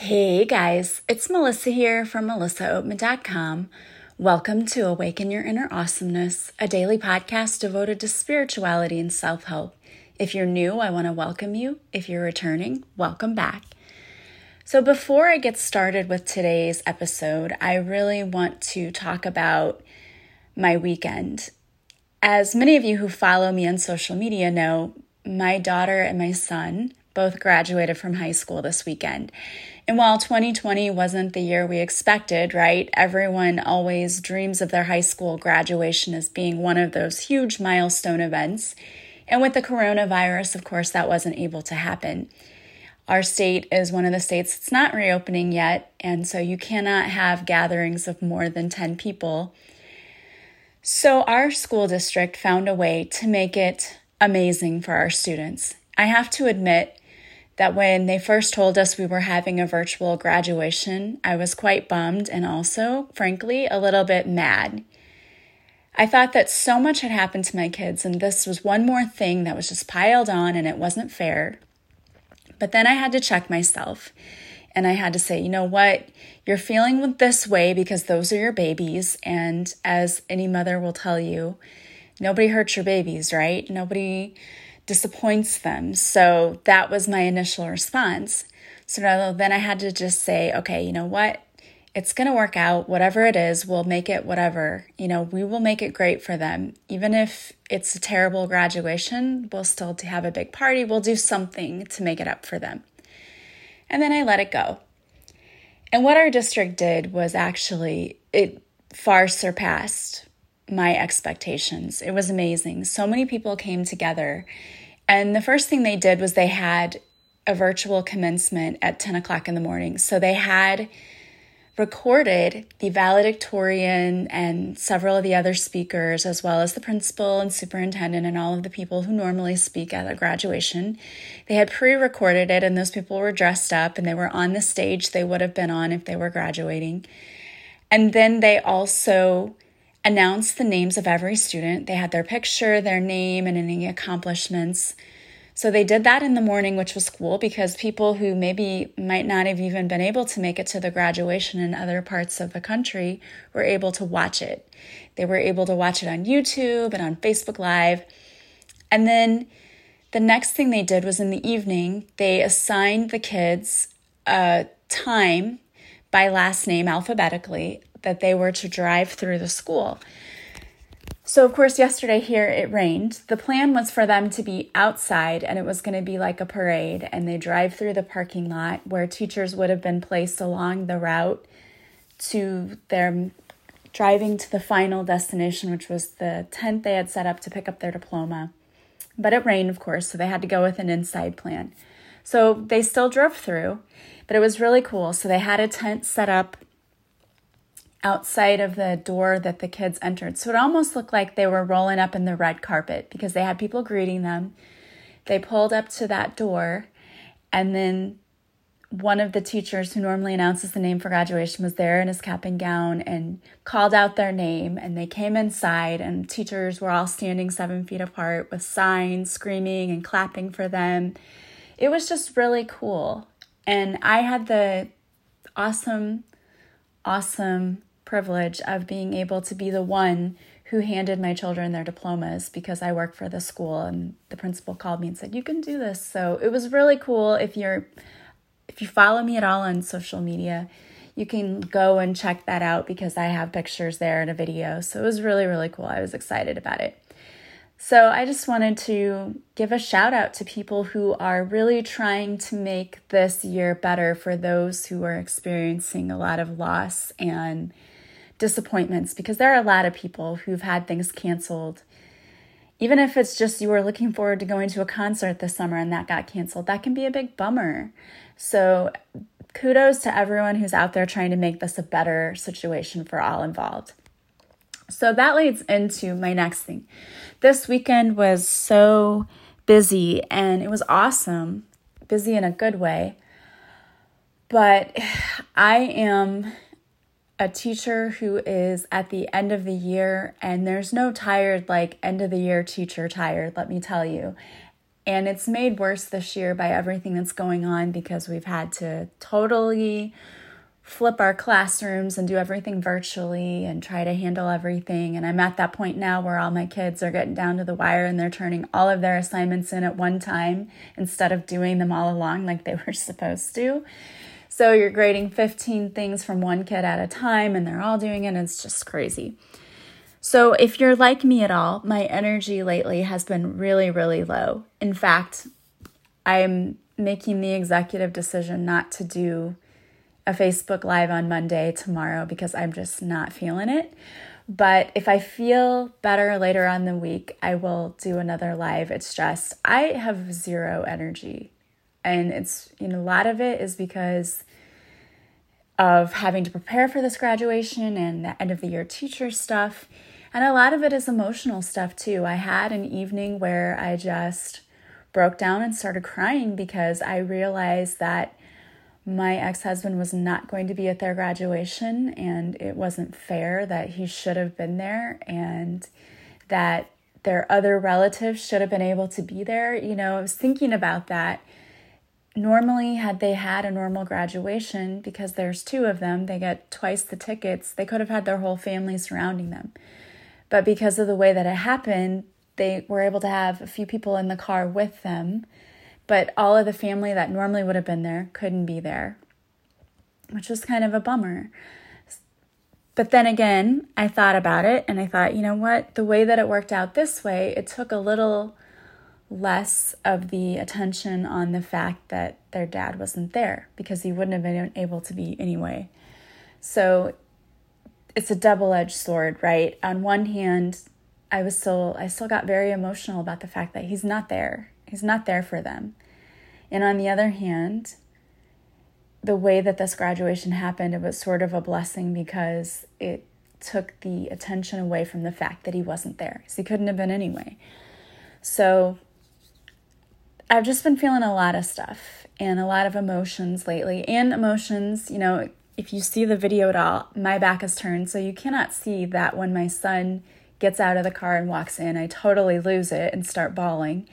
Hey guys, it's Melissa here from melissaoatman.com. Welcome to Awaken Your Inner Awesomeness, a daily podcast devoted to spirituality and self help. If you're new, I want to welcome you. If you're returning, welcome back. So, before I get started with today's episode, I really want to talk about my weekend. As many of you who follow me on social media know, my daughter and my son both graduated from high school this weekend. And while 2020 wasn't the year we expected, right? Everyone always dreams of their high school graduation as being one of those huge milestone events. And with the coronavirus, of course, that wasn't able to happen. Our state is one of the states that's not reopening yet, and so you cannot have gatherings of more than 10 people. So, our school district found a way to make it amazing for our students. I have to admit, that when they first told us we were having a virtual graduation, I was quite bummed and also, frankly, a little bit mad. I thought that so much had happened to my kids, and this was one more thing that was just piled on and it wasn't fair. But then I had to check myself and I had to say, you know what? You're feeling this way because those are your babies. And as any mother will tell you, nobody hurts your babies, right? Nobody disappoints them. So that was my initial response. So then I had to just say, okay, you know what? It's going to work out. Whatever it is, we'll make it whatever. You know, we will make it great for them. Even if it's a terrible graduation, we'll still have a big party. We'll do something to make it up for them. And then I let it go. And what our district did was actually, it far surpassed my expectations. It was amazing. So many people came together and the first thing they did was they had a virtual commencement at 10 o'clock in the morning. So they had recorded the valedictorian and several of the other speakers, as well as the principal and superintendent and all of the people who normally speak at a graduation. They had pre recorded it, and those people were dressed up and they were on the stage they would have been on if they were graduating. And then they also announced the names of every student. They had their picture, their name, and any accomplishments. So they did that in the morning, which was cool because people who maybe might not have even been able to make it to the graduation in other parts of the country were able to watch it. They were able to watch it on YouTube and on Facebook Live. And then the next thing they did was in the evening, they assigned the kids a time by last name alphabetically that they were to drive through the school. So, of course, yesterday here it rained. The plan was for them to be outside and it was going to be like a parade, and they drive through the parking lot where teachers would have been placed along the route to their driving to the final destination, which was the tent they had set up to pick up their diploma. But it rained, of course, so they had to go with an inside plan. So they still drove through, but it was really cool. So they had a tent set up outside of the door that the kids entered. So it almost looked like they were rolling up in the red carpet because they had people greeting them. They pulled up to that door, and then one of the teachers who normally announces the name for graduation was there in his cap and gown and called out their name. And they came inside, and teachers were all standing seven feet apart with signs, screaming and clapping for them. It was just really cool. And I had the awesome, awesome privilege of being able to be the one who handed my children their diplomas because I work for the school and the principal called me and said you can do this. So it was really cool if you're if you follow me at all on social media, you can go and check that out because I have pictures there and a video. So it was really really cool. I was excited about it. So I just wanted to give a shout out to people who are really trying to make this year better for those who are experiencing a lot of loss and disappointments because there are a lot of people who've had things canceled. Even if it's just you were looking forward to going to a concert this summer and that got canceled, that can be a big bummer. So, kudos to everyone who's out there trying to make this a better situation for all involved. So, that leads into my next thing. This weekend was so busy and it was awesome, busy in a good way. But I am a teacher who is at the end of the year, and there's no tired, like, end of the year teacher tired, let me tell you. And it's made worse this year by everything that's going on because we've had to totally flip our classrooms and do everything virtually and try to handle everything. And I'm at that point now where all my kids are getting down to the wire and they're turning all of their assignments in at one time instead of doing them all along like they were supposed to. So you're grading 15 things from one kid at a time and they're all doing it. And it's just crazy. So if you're like me at all, my energy lately has been really, really low. In fact, I'm making the executive decision not to do a Facebook Live on Monday tomorrow because I'm just not feeling it. But if I feel better later on the week, I will do another live. It's just, I have zero energy. And it's, you know, a lot of it is because of having to prepare for this graduation and the end of the year teacher stuff. And a lot of it is emotional stuff too. I had an evening where I just broke down and started crying because I realized that my ex husband was not going to be at their graduation, and it wasn't fair that he should have been there, and that their other relatives should have been able to be there. You know, I was thinking about that. Normally, had they had a normal graduation, because there's two of them, they get twice the tickets, they could have had their whole family surrounding them. But because of the way that it happened, they were able to have a few people in the car with them but all of the family that normally would have been there couldn't be there, which was kind of a bummer. But then again, I thought about it and I thought, you know what? The way that it worked out this way, it took a little less of the attention on the fact that their dad wasn't there because he wouldn't have been able to be anyway. So it's a double-edged sword, right? On one hand, I was still I still got very emotional about the fact that he's not there. He's not there for them. And on the other hand, the way that this graduation happened, it was sort of a blessing because it took the attention away from the fact that he wasn't there because he couldn't have been anyway. So I've just been feeling a lot of stuff and a lot of emotions lately. And emotions, you know, if you see the video at all, my back is turned, so you cannot see that when my son gets out of the car and walks in, I totally lose it and start bawling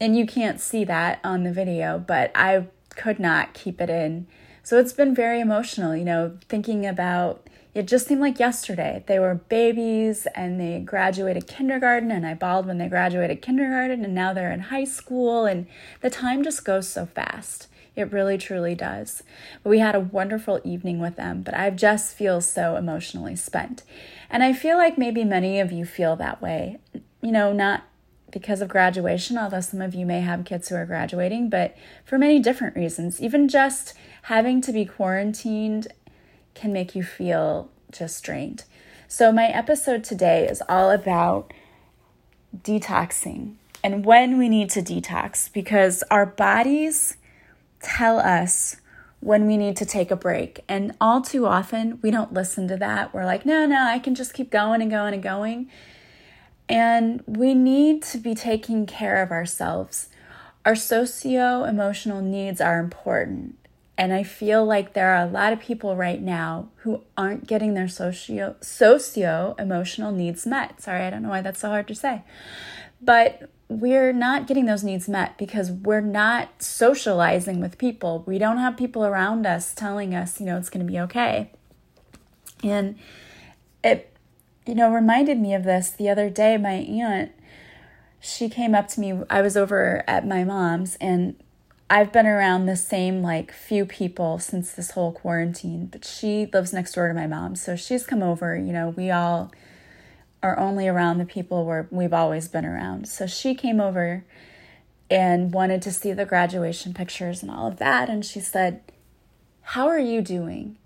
and you can't see that on the video, but I could not keep it in. So it's been very emotional, you know, thinking about it just seemed like yesterday. They were babies and they graduated kindergarten, and I bawled when they graduated kindergarten, and now they're in high school, and the time just goes so fast. It really, truly does. But we had a wonderful evening with them, but I just feel so emotionally spent. And I feel like maybe many of you feel that way. You know, not because of graduation, although some of you may have kids who are graduating, but for many different reasons. Even just having to be quarantined can make you feel just drained. So, my episode today is all about detoxing and when we need to detox because our bodies tell us when we need to take a break. And all too often, we don't listen to that. We're like, no, no, I can just keep going and going and going. And we need to be taking care of ourselves. Our socio emotional needs are important. And I feel like there are a lot of people right now who aren't getting their socio socio emotional needs met. Sorry, I don't know why that's so hard to say. But we're not getting those needs met because we're not socializing with people. We don't have people around us telling us, you know, it's going to be okay. And it you know, reminded me of this the other day. My aunt, she came up to me. I was over at my mom's, and I've been around the same like few people since this whole quarantine, but she lives next door to my mom. So she's come over, you know, we all are only around the people where we've always been around. So she came over and wanted to see the graduation pictures and all of that. And she said, How are you doing?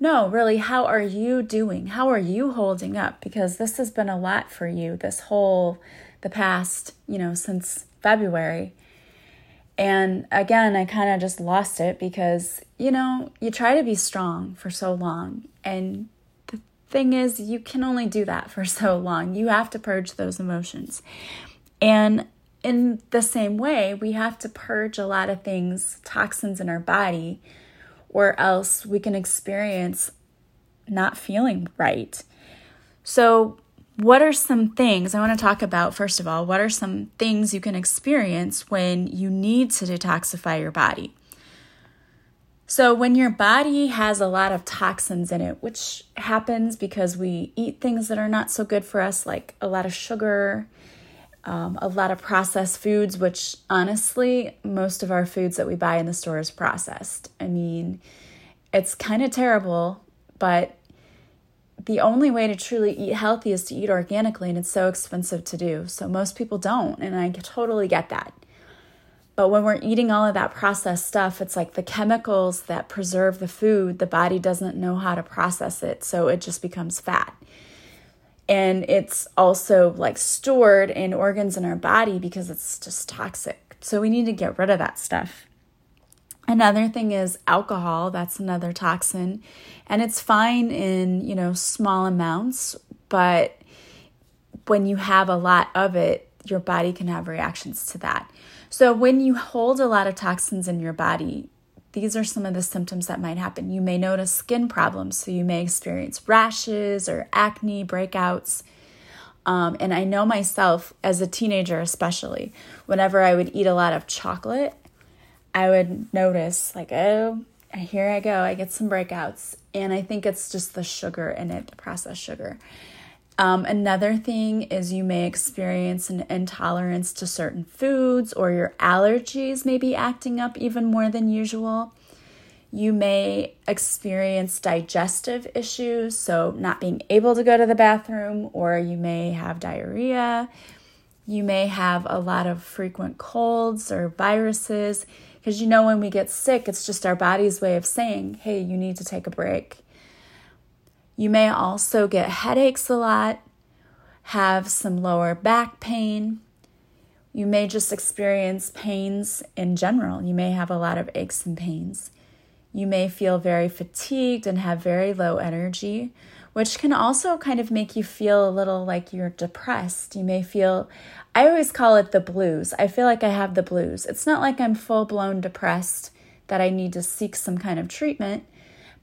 No, really, how are you doing? How are you holding up? Because this has been a lot for you this whole, the past, you know, since February. And again, I kind of just lost it because, you know, you try to be strong for so long. And the thing is, you can only do that for so long. You have to purge those emotions. And in the same way, we have to purge a lot of things, toxins in our body or else we can experience not feeling right. So, what are some things I want to talk about? First of all, what are some things you can experience when you need to detoxify your body? So, when your body has a lot of toxins in it, which happens because we eat things that are not so good for us, like a lot of sugar, um, a lot of processed foods, which honestly, most of our foods that we buy in the store is processed. I mean, it's kind of terrible, but the only way to truly eat healthy is to eat organically, and it's so expensive to do. So most people don't, and I totally get that. But when we're eating all of that processed stuff, it's like the chemicals that preserve the food, the body doesn't know how to process it, so it just becomes fat. And it's also like stored in organs in our body because it's just toxic. So we need to get rid of that stuff. Another thing is alcohol, that's another toxin. And it's fine in, you know, small amounts, but when you have a lot of it, your body can have reactions to that. So when you hold a lot of toxins in your body, these are some of the symptoms that might happen. You may notice skin problems, so you may experience rashes or acne breakouts. Um, and I know myself as a teenager, especially, whenever I would eat a lot of chocolate, I would notice, like, oh, here I go, I get some breakouts. And I think it's just the sugar in it, the processed sugar. Um, another thing is you may experience an intolerance to certain foods or your allergies may be acting up even more than usual. You may experience digestive issues, so not being able to go to the bathroom, or you may have diarrhea. You may have a lot of frequent colds or viruses. Because you know, when we get sick, it's just our body's way of saying, hey, you need to take a break. You may also get headaches a lot, have some lower back pain. You may just experience pains in general. You may have a lot of aches and pains. You may feel very fatigued and have very low energy, which can also kind of make you feel a little like you're depressed. You may feel I always call it the blues. I feel like I have the blues. It's not like I'm full blown depressed that I need to seek some kind of treatment,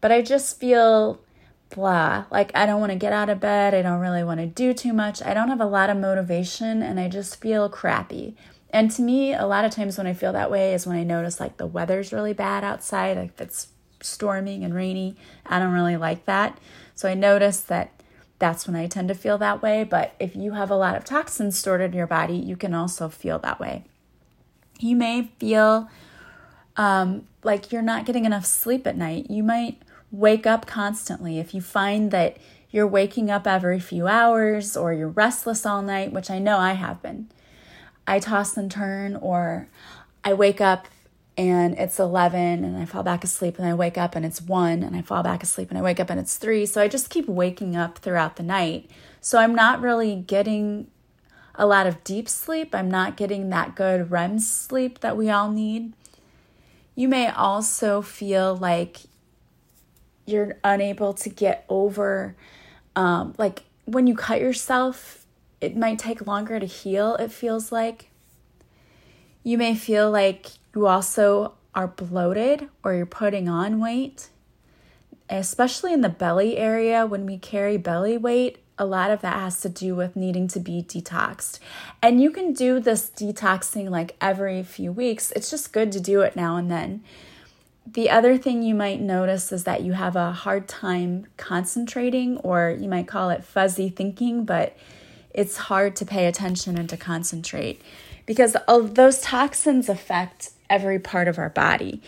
but I just feel blah. Like I don't want to get out of bed. I don't really want to do too much. I don't have a lot of motivation and I just feel crappy. And to me, a lot of times when I feel that way is when I notice like the weather's really bad outside, like it's storming and rainy. I don't really like that. So I notice that that's when I tend to feel that way. But if you have a lot of toxins stored in your body, you can also feel that way. You may feel um, like you're not getting enough sleep at night. You might wake up constantly. If you find that you're waking up every few hours or you're restless all night, which I know I have been, I toss and turn, or I wake up and it's 11 and I fall back asleep and I wake up and it's 1 and I fall back asleep and I wake up and it's 3. So I just keep waking up throughout the night. So I'm not really getting a lot of deep sleep. I'm not getting that good REM sleep that we all need. You may also feel like you're unable to get over, um, like when you cut yourself, it might take longer to heal, it feels like. You may feel like you also are bloated or you're putting on weight, especially in the belly area when we carry belly weight. A lot of that has to do with needing to be detoxed. And you can do this detoxing like every few weeks. It's just good to do it now and then. The other thing you might notice is that you have a hard time concentrating, or you might call it fuzzy thinking, but it's hard to pay attention and to concentrate because uh, those toxins affect every part of our body.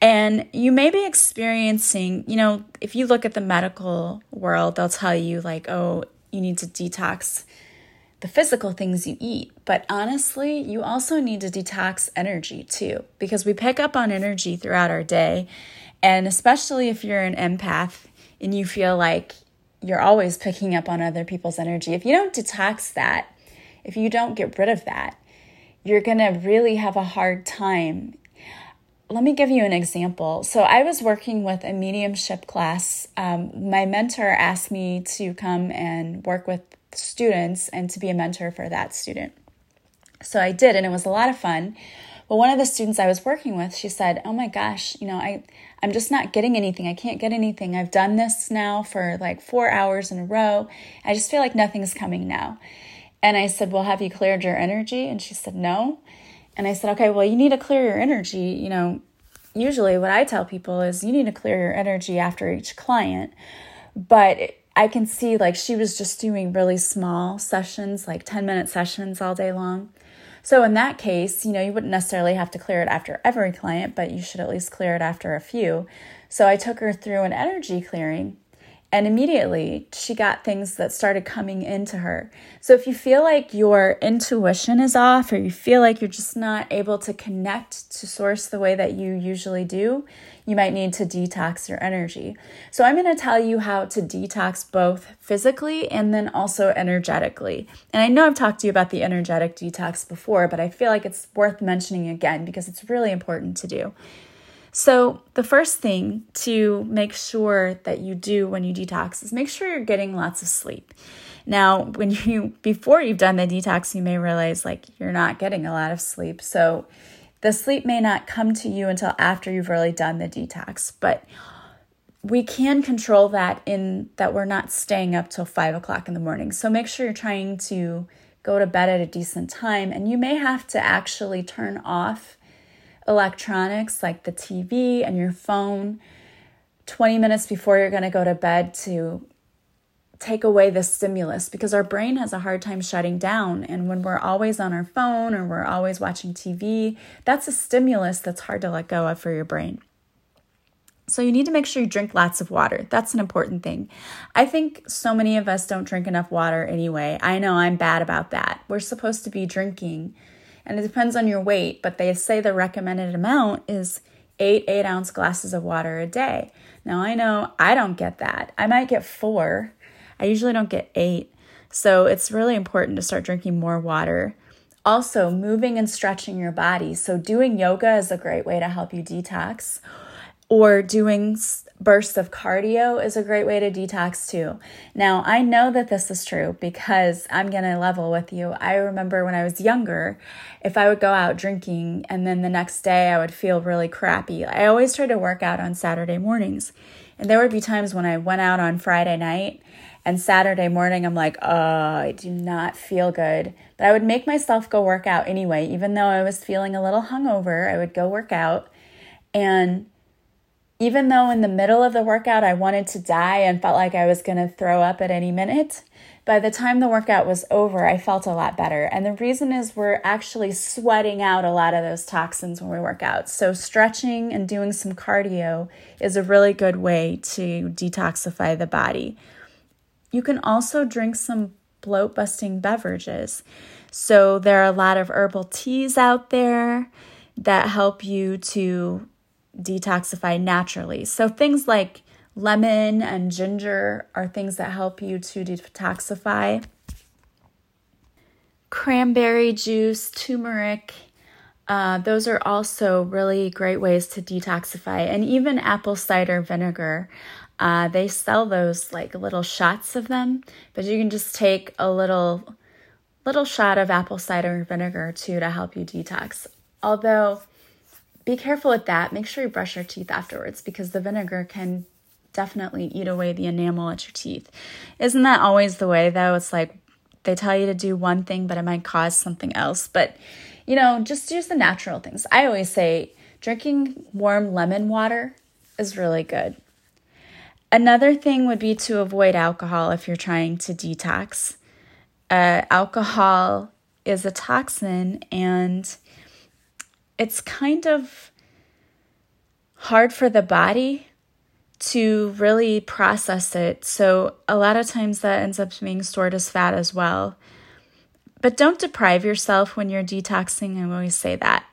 And you may be experiencing, you know, if you look at the medical world, they'll tell you, like, oh, you need to detox the physical things you eat. But honestly, you also need to detox energy too, because we pick up on energy throughout our day. And especially if you're an empath and you feel like you're always picking up on other people's energy, if you don't detox that, if you don't get rid of that, you're going to really have a hard time. Let me give you an example. So, I was working with a mediumship class. Um, my mentor asked me to come and work with students and to be a mentor for that student. So, I did, and it was a lot of fun. But one of the students I was working with, she said, "Oh my gosh, you know, I I'm just not getting anything. I can't get anything. I've done this now for like 4 hours in a row. I just feel like nothing's coming now." And I said, "Well, have you cleared your energy?" And she said, "No." And I said, "Okay, well, you need to clear your energy, you know, usually what I tell people is you need to clear your energy after each client. But I can see like she was just doing really small sessions, like 10 minute sessions all day long. So in that case, you know, you wouldn't necessarily have to clear it after every client, but you should at least clear it after a few. So I took her through an energy clearing and immediately she got things that started coming into her. So if you feel like your intuition is off or you feel like you're just not able to connect to source the way that you usually do, you might need to detox your energy. So I'm going to tell you how to detox both physically and then also energetically. And I know I've talked to you about the energetic detox before, but I feel like it's worth mentioning again because it's really important to do. So, the first thing to make sure that you do when you detox is make sure you're getting lots of sleep. Now, when you before you've done the detox, you may realize like you're not getting a lot of sleep. So, the sleep may not come to you until after you've really done the detox, but we can control that in that we're not staying up till five o'clock in the morning. So make sure you're trying to go to bed at a decent time, and you may have to actually turn off electronics like the TV and your phone 20 minutes before you're going to go to bed to take away the stimulus because our brain has a hard time shutting down. And when we're always on our phone or we're always watching TV, that's a stimulus that's hard to let go of for your brain. So, you need to make sure you drink lots of water. That's an important thing. I think so many of us don't drink enough water anyway. I know I'm bad about that. We're supposed to be drinking and it depends on your weight, but they say the recommended amount is eight eight ounce glasses of water a day. Now I know I don't get that. I might get four. I usually don't get eight. So it's really important to start drinking more water. Also, moving and stretching your body. So, doing yoga is a great way to help you detox, or doing bursts of cardio is a great way to detox too. Now, I know that this is true because I'm going to level with you. I remember when I was younger, if I would go out drinking and then the next day I would feel really crappy. I always tried to work out on Saturday mornings. And there would be times when I went out on Friday night and Saturday morning I'm like, "Oh, I do not feel good." But I would make myself go work out anyway, even though I was feeling a little hungover. I would go work out and even though in the middle of the workout I wanted to die and felt like I was going to throw up at any minute, by the time the workout was over, I felt a lot better. And the reason is we're actually sweating out a lot of those toxins when we work out. So, stretching and doing some cardio is a really good way to detoxify the body. You can also drink some bloat busting beverages. So, there are a lot of herbal teas out there that help you to detoxify naturally. So things like lemon and ginger are things that help you to detoxify. Cranberry juice, turmeric, uh, those are also really great ways to detoxify. And even apple cider vinegar, uh, they sell those like little shots of them, but you can just take a little little shot of apple cider vinegar too to help you detox. Although be careful with that. Make sure you brush your teeth afterwards because the vinegar can definitely eat away the enamel at your teeth. Isn't that always the way though? It's like they tell you to do one thing, but it might cause something else. But you know, just use the natural things. I always say drinking warm lemon water is really good. Another thing would be to avoid alcohol if you're trying to detox. Uh, alcohol is a toxin and it's kind of hard for the body to really process it. So a lot of times that ends up being stored as fat as well. But don't deprive yourself when you're detoxing. I always say that.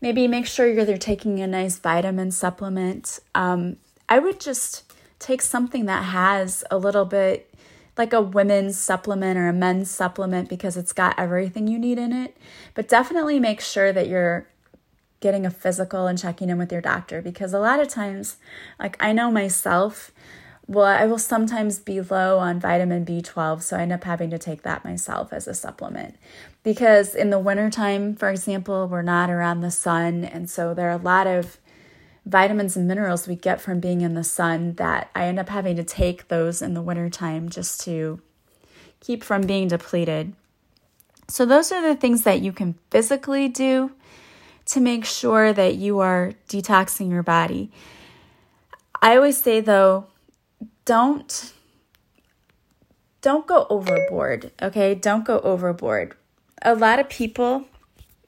Maybe make sure you're taking a nice vitamin supplement. Um, I would just take something that has a little bit like a women's supplement or a men's supplement because it's got everything you need in it. But definitely make sure that you're getting a physical and checking in with your doctor because a lot of times, like I know myself, well, I will sometimes be low on vitamin B12, so I end up having to take that myself as a supplement. Because in the wintertime, for example, we're not around the sun, and so there are a lot of vitamins and minerals we get from being in the sun that I end up having to take those in the wintertime just to keep from being depleted. So, those are the things that you can physically do to make sure that you are detoxing your body. I always say though, don't don't go overboard, okay? Don't go overboard. A lot of people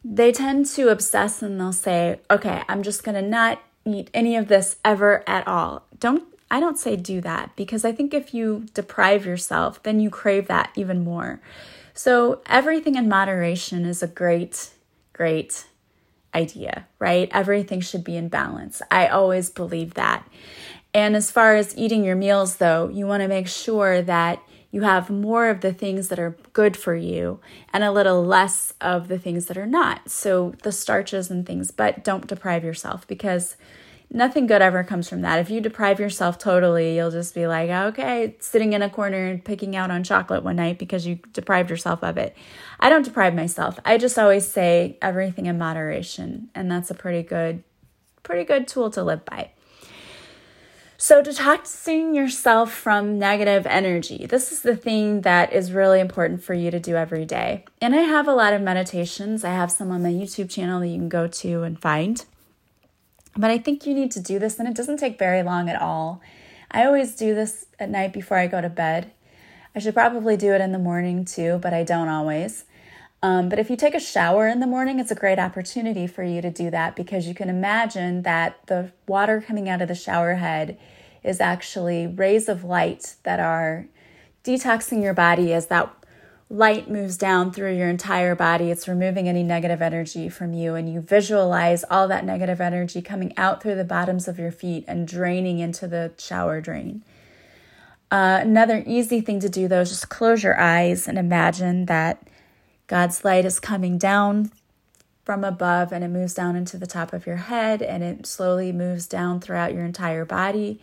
they tend to obsess and they'll say, "Okay, I'm just going to not eat any of this ever at all." Don't I don't say do that because I think if you deprive yourself, then you crave that even more. So, everything in moderation is a great great idea, right? Everything should be in balance. I always believe that. And as far as eating your meals, though, you want to make sure that you have more of the things that are good for you and a little less of the things that are not. So the starches and things, but don't deprive yourself because nothing good ever comes from that. If you deprive yourself totally, you'll just be like, okay, sitting in a corner and picking out on chocolate one night because you deprived yourself of it. I don't deprive myself. I just always say everything in moderation, and that's a pretty good pretty good tool to live by. So, detoxing yourself from negative energy. This is the thing that is really important for you to do every day. And I have a lot of meditations. I have some on my YouTube channel that you can go to and find. But I think you need to do this, and it doesn't take very long at all. I always do this at night before I go to bed. I should probably do it in the morning too, but I don't always. Um, but if you take a shower in the morning, it's a great opportunity for you to do that because you can imagine that the water coming out of the shower head is actually rays of light that are detoxing your body as that light moves down through your entire body. It's removing any negative energy from you, and you visualize all that negative energy coming out through the bottoms of your feet and draining into the shower drain. Uh, another easy thing to do, though, is just close your eyes and imagine that God's light is coming down from above and it moves down into the top of your head and it slowly moves down throughout your entire body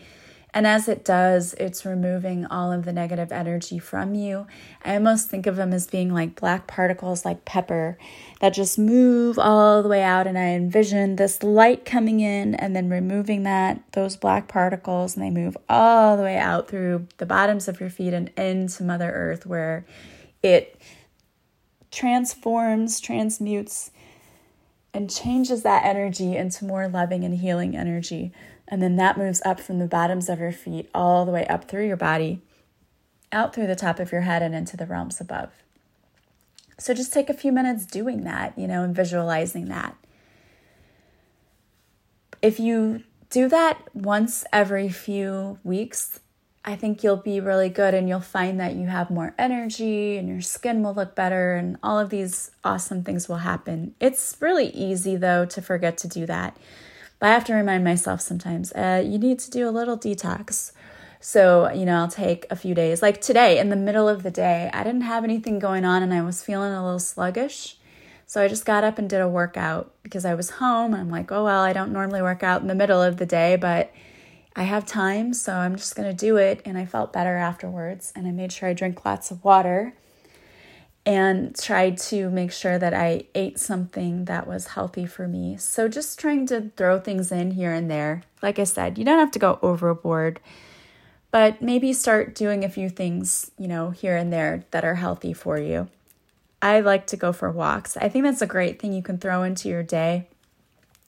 and as it does, it's removing all of the negative energy from you. I almost think of them as being like black particles, like pepper, that just move all the way out. And I envision this light coming in and then removing that, those black particles, and they move all the way out through the bottoms of your feet and into Mother Earth, where it transforms, transmutes, and changes that energy into more loving and healing energy. And then that moves up from the bottoms of your feet all the way up through your body, out through the top of your head, and into the realms above. So just take a few minutes doing that, you know, and visualizing that. If you do that once every few weeks, I think you'll be really good and you'll find that you have more energy and your skin will look better and all of these awesome things will happen. It's really easy though to forget to do that. But I have to remind myself sometimes, uh, you need to do a little detox. So, you know, I'll take a few days. Like today, in the middle of the day, I didn't have anything going on and I was feeling a little sluggish. So I just got up and did a workout because I was home. I'm like, oh, well, I don't normally work out in the middle of the day, but I have time, so I'm just going to do it. And I felt better afterwards. And I made sure I drink lots of water and tried to make sure that I ate something that was healthy for me. So just trying to throw things in here and there. Like I said, you don't have to go overboard, but maybe start doing a few things, you know, here and there that are healthy for you. I like to go for walks. I think that's a great thing you can throw into your day.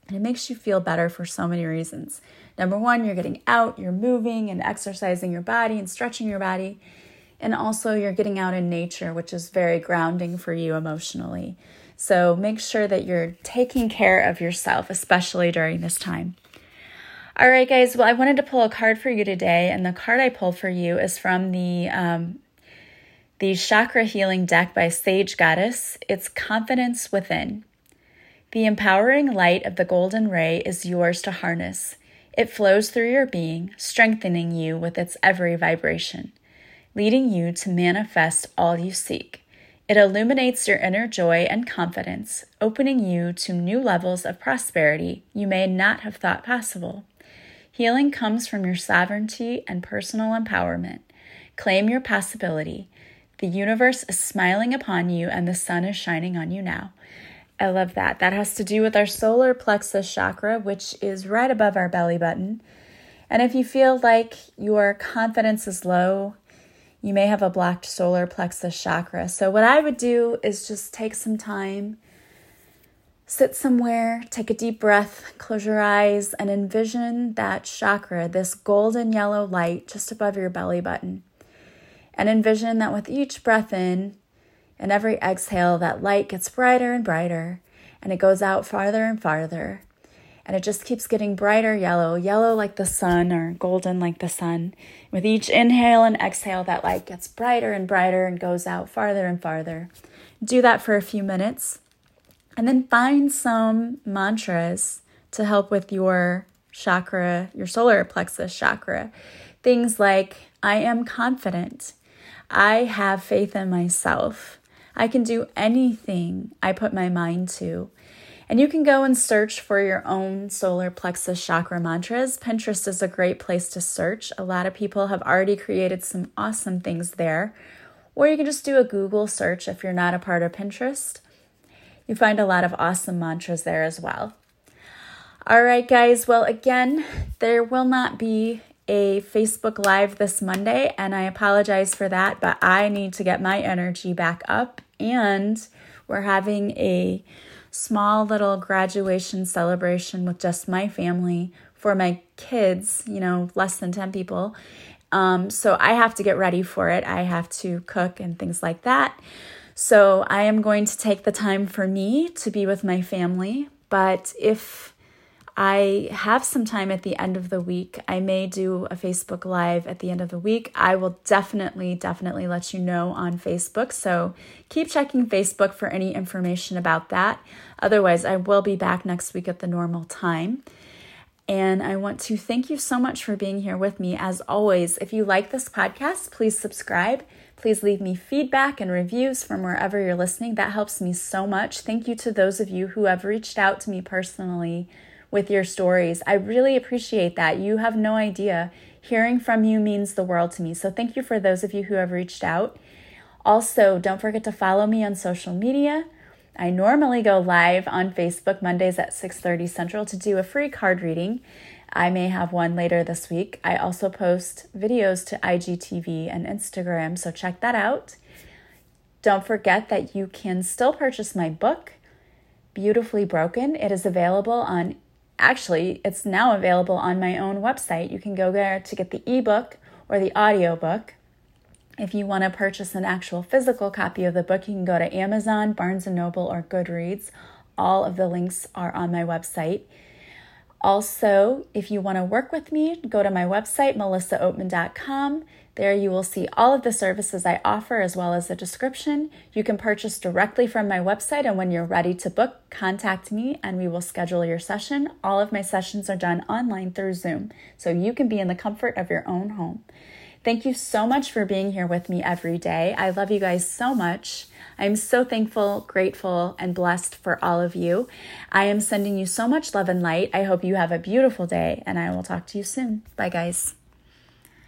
And it makes you feel better for so many reasons. Number one, you're getting out, you're moving and exercising your body and stretching your body. And also, you're getting out in nature, which is very grounding for you emotionally. So, make sure that you're taking care of yourself, especially during this time. All right, guys. Well, I wanted to pull a card for you today, and the card I pulled for you is from the um, the Chakra Healing deck by Sage Goddess. It's Confidence Within. The empowering light of the golden ray is yours to harness. It flows through your being, strengthening you with its every vibration leading you to manifest all you seek. It illuminates your inner joy and confidence, opening you to new levels of prosperity you may not have thought possible. Healing comes from your sovereignty and personal empowerment. Claim your possibility. The universe is smiling upon you and the sun is shining on you now. I love that. That has to do with our solar plexus chakra, which is right above our belly button. And if you feel like your confidence is low, you may have a blocked solar plexus chakra. So, what I would do is just take some time, sit somewhere, take a deep breath, close your eyes, and envision that chakra, this golden yellow light just above your belly button. And envision that with each breath in and every exhale, that light gets brighter and brighter, and it goes out farther and farther and it just keeps getting brighter yellow, yellow like the sun or golden like the sun. With each inhale and exhale, that light gets brighter and brighter and goes out farther and farther. Do that for a few minutes. And then find some mantras to help with your chakra, your solar plexus chakra. Things like, I am confident. I have faith in myself. I can do anything I put my mind to. And you can go and search for your own solar plexus chakra mantras. Pinterest is a great place to search. A lot of people have already created some awesome things there. Or you can just do a Google search if you're not a part of Pinterest. You find a lot of awesome mantras there as well. All right, guys. Well, again, there will not be a Facebook Live this Monday, and I apologize for that, but I need to get my energy back up. And we're having a small little graduation celebration with just my family for my kids, you know, less than 10 people. Um, so I have to get ready for it. I have to cook and things like that. So I am going to take the time for me to be with my family. But if I have some time at the end of the week. I may do a Facebook Live at the end of the week. I will definitely, definitely let you know on Facebook. So keep checking Facebook for any information about that. Otherwise, I will be back next week at the normal time. And I want to thank you so much for being here with me. As always, if you like this podcast, please subscribe. Please leave me feedback and reviews from wherever you're listening. That helps me so much. Thank you to those of you who have reached out to me personally with your stories. I really appreciate that. You have no idea. Hearing from you means the world to me. So thank you for those of you who have reached out. Also, don't forget to follow me on social media. I normally go live on Facebook Mondays at 6:30 Central to do a free card reading. I may have one later this week. I also post videos to IGTV and Instagram, so check that out. Don't forget that you can still purchase my book, Beautifully Broken. It is available on actually, it's now available on my own website. You can go there to get the ebook or the audiobook. If you want to purchase an actual physical copy of the book, you can go to Amazon, Barnes & Noble, or Goodreads. All of the links are on my website. Also, if you want to work with me, go to my website, melissaoatman.com. There you will see all of the services I offer as well as a description. You can purchase directly from my website, and when you're ready to book, contact me and we will schedule your session. All of my sessions are done online through Zoom, so you can be in the comfort of your own home. Thank you so much for being here with me every day. I love you guys so much. I'm so thankful, grateful, and blessed for all of you. I am sending you so much love and light. I hope you have a beautiful day, and I will talk to you soon. Bye, guys.